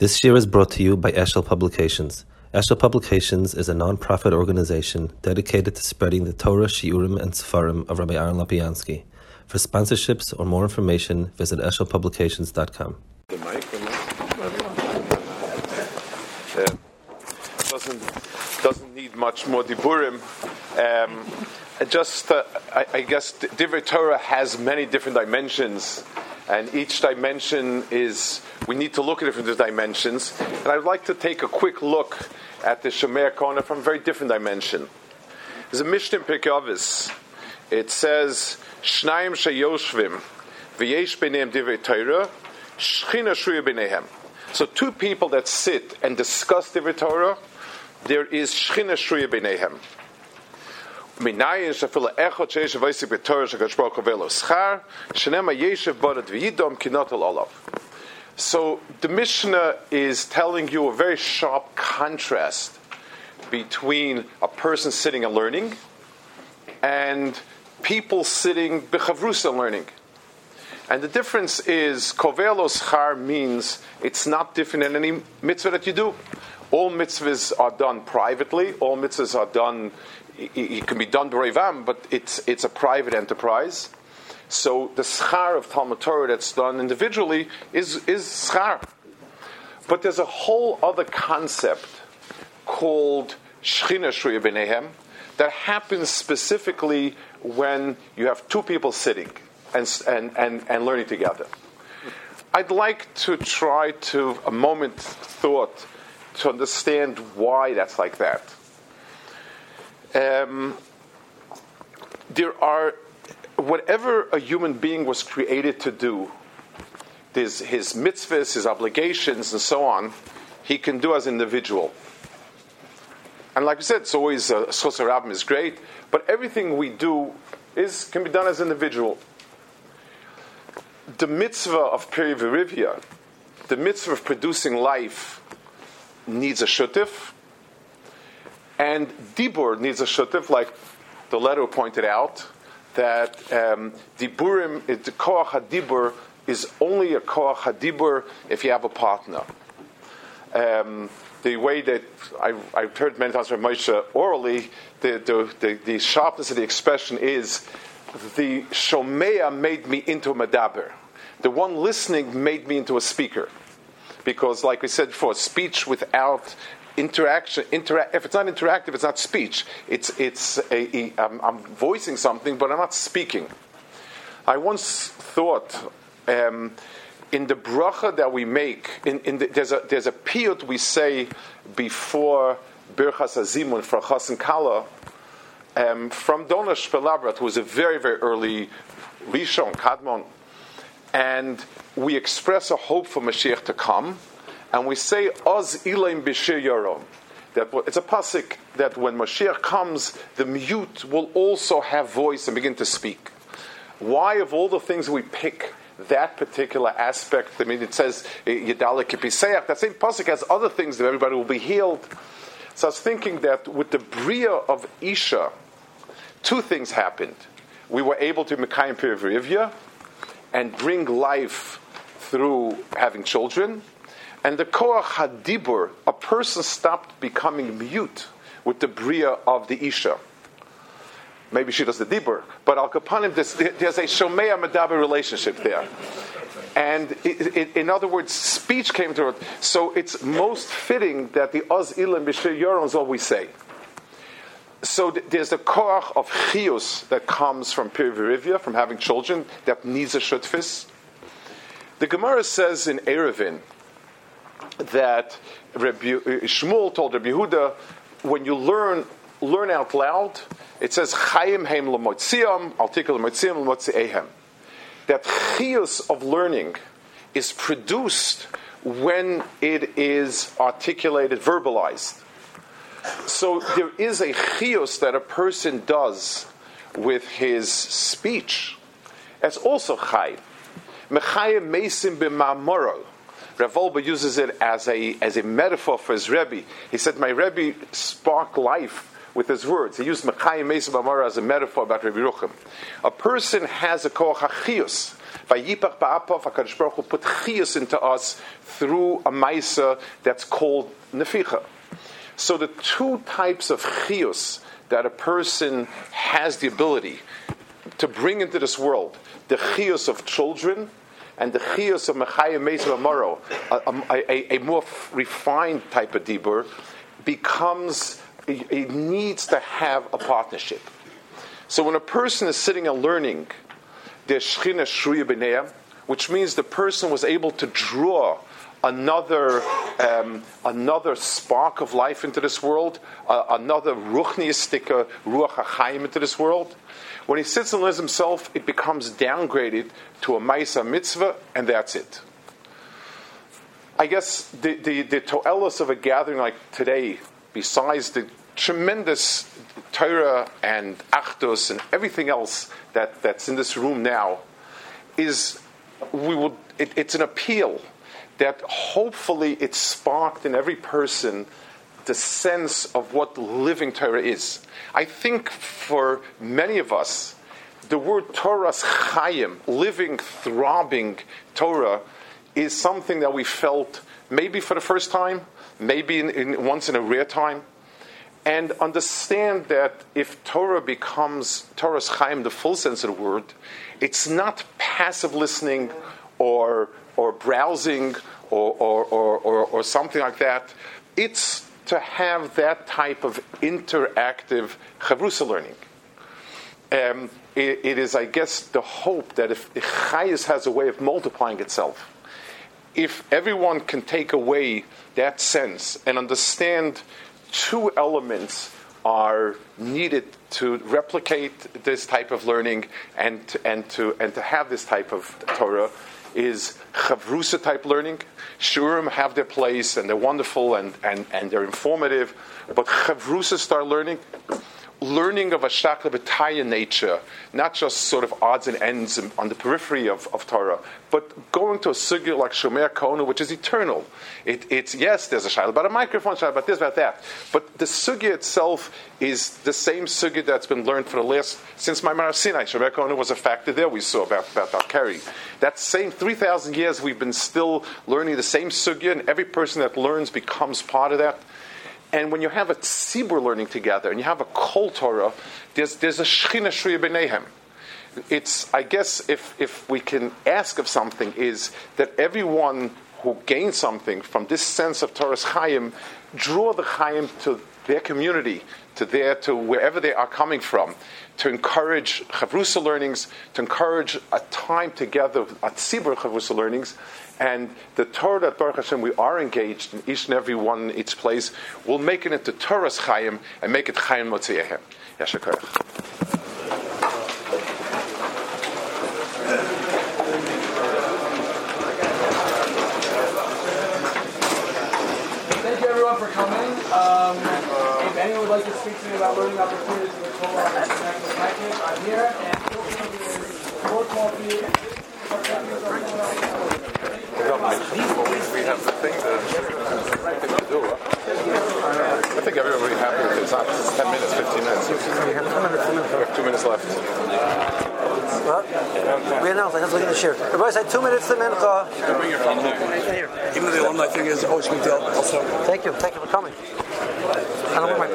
This year is brought to you by Eshel Publications. Eshel Publications is a non-profit organization dedicated to spreading the Torah, Shiurim, and Sefarim of Rabbi Aaron Lopiansky. For sponsorships or more information, visit eshelpublications.com. The mic, the mic. Uh, doesn't doesn't need much more diburim. Um, just, uh, I, I guess, Divrei Torah has many different dimensions, and each dimension is we need to look at different dimensions. And I'd like to take a quick look at the Shomea K'Oneh from a very different dimension. There's a Mishnah Pirkei It says, "Shnayim sheyoshvim v'yesh b'neim divrei Torah, shchina shruya b'neihem." So two people that sit and discuss divrei Torah, there is shchina shruya b'neihem. So the Mishnah is telling you a very sharp contrast between a person sitting and learning and people sitting bechavrusa learning. And the difference is kovelos char means it's not different in any mitzvah that you do. All mitzvahs are done privately. All mitzvahs are done. It can be done by b'reivam, but it's it's a private enterprise. So the schar of Talmud Torah that's done individually is, is schar. But there's a whole other concept called Shechina Shruya that happens specifically when you have two people sitting and, and, and, and learning together. I'd like to try to, a moment thought, to understand why that's like that. Um, there are whatever a human being was created to do, his, his mitzvahs, his obligations, and so on, he can do as an individual. And like I said, it's always a uh, Rabim is great, but everything we do is can be done as an individual. The mitzvah of Peri Verivia, the mitzvah of producing life, needs a shutif, and Dibur needs a shutif, like the letter pointed out that um, diburim, the koach hadibur is only a koach hadibur if you have a partner. Um, the way that I, I've heard many times from Moshe orally, the, the, the, the, sharpness of the expression is the shomea made me into a medaber. The one listening made me into a speaker. Because, like we said before, speech without interaction. Intera- if it's not interactive, it's not speech. It's it's a, a I'm, I'm voicing something, but I'm not speaking. I once thought. Um, in the bracha that we make, in, in the, there's a there's a piyut we say before Birchas Azimun for Chasen Kala um, from Dunash ben Labrat, who was a very very early Rishon Kadmon, and we express a hope for Mashiach to come and we say Oz Ilaim Bishir Yorom. That it's a pasuk that when Mashiach comes, the mute will also have voice and begin to speak. Why, of all the things we pick, that particular aspect? I mean, it says Yedala Kipiseach. That same pasuk has other things that everybody will be healed. So I was thinking that with the bria of Isha, two things happened. We were able to Mekayim Pirivivya and bring life through having children and the Koach Hadibur, a person stopped becoming mute with the Bria of the Isha. Maybe she does the Dibur, but Al Kapanim, there's, there's a Shomea Medaber relationship there. And it, it, in other words, speech came to her. So it's most fitting that the Oz Ilim B'Shir Yoron is we say. So th- there's the koach of chius that comes from pirivirivia, from having children, that needs a shutfis. The Gemara says in Eruvin, that Rabbi, uh, Shmuel told Rabbi Yehuda, when you learn learn out loud, it says Chaim Heim. That chius of learning is produced when it is articulated, verbalized. So there is a chius that a person does with his speech. That's also chai. Mechayim mesim b'ma'moro. Rav Wolbe uses it as a, as a metaphor for his Rebbe. He said, My Rebbe sparked life with his words. He used Mechayim Mesa Bamara as a metaphor about Reb Yerucham. A person has a koach Vayipach ba'apov, HaKadosh Baruch Hu put chiyus into us through a maisa that's called neficha. So the two types of chiyus that a person has the ability to bring into this world, the chiyus of children and the chiyus of mechayim meisav amaro, a, a, a, more refined type of dibur, becomes, it needs to have a partnership. So when a person is sitting and learning the Shechina Shruya which means the person was able to draw another um, another spark of life into this world, uh, another ruchniistic ruach hachayim into this world. When he sits and learns himself, it becomes downgraded to a ma'isa mitzvah, and that's it. I guess the the, the toelos of a gathering like today, besides the tremendous Torah and Achdus and everything else that, that's in this room now is we would it, it's an appeal that hopefully it sparked in every person the sense of what living Torah is. I think for many of us, the word Torah's chayim, living, throbbing Torah, is something that we felt maybe for the first time, maybe in, in, once in a rare time and understand that if Torah becomes Torah's Chaim, the full sense of the word, it's not passive listening or or browsing or or, or, or, something like that. It's to have that type of interactive chavrusa learning. Um, it, it is, I guess, the hope that if, Chayas has a way of multiplying itself, if everyone can take away that sense and understand two elements are needed to replicate this type of learning and and to and to have this type of Torah is chavrusa type learning. Shurim have their place and they're wonderful and, and, and they're informative, but chavrusa start learning learning of a shakla nature, not just sort of odds and ends on the periphery of, of Torah, but going to a sugya like Shomea K'Oneh, which is eternal. It, it's yes, there's a shayla about a microphone, shayla about this, about that, but the sugya itself is the same sugya that's been learned for the last since Maimar Sinai. Shomea K'Oneh was a factor there. We saw about about Al That same three thousand years, we've been still learning the same sugya, and every person that learns becomes part of that. And when you have a tzibur learning together and you have a kol Torah, there's, there's a shechina shriya b'nehem. It's, I guess, if, if we can ask of something, is that everyone who gains something from this sense of Torah's Chaim, draw the Chaim to their community, to their, to wherever they are coming from, to encourage Chavrusa learnings, to encourage a time together, a tzibur Chavrusa learnings, and the Torah that Baruch Hashem we are engaged in each and every one in its place will make it into Torah's Chaim and make it Chaim Motziyehem. Yashakar. For coming. Um, if anyone would like to speak to me about learning opportunities Torah and International Package, I'm here and more coffee. We have the thing to, do. I think everyone will be happy with it. It's not 10 minutes, 15 minutes. We have two minutes left. What? We announced, let's look at the share. Everybody say two minutes to Mincha. Even though the alumni thing is always a big deal. Also. Thank you, thank you for coming. I don't want my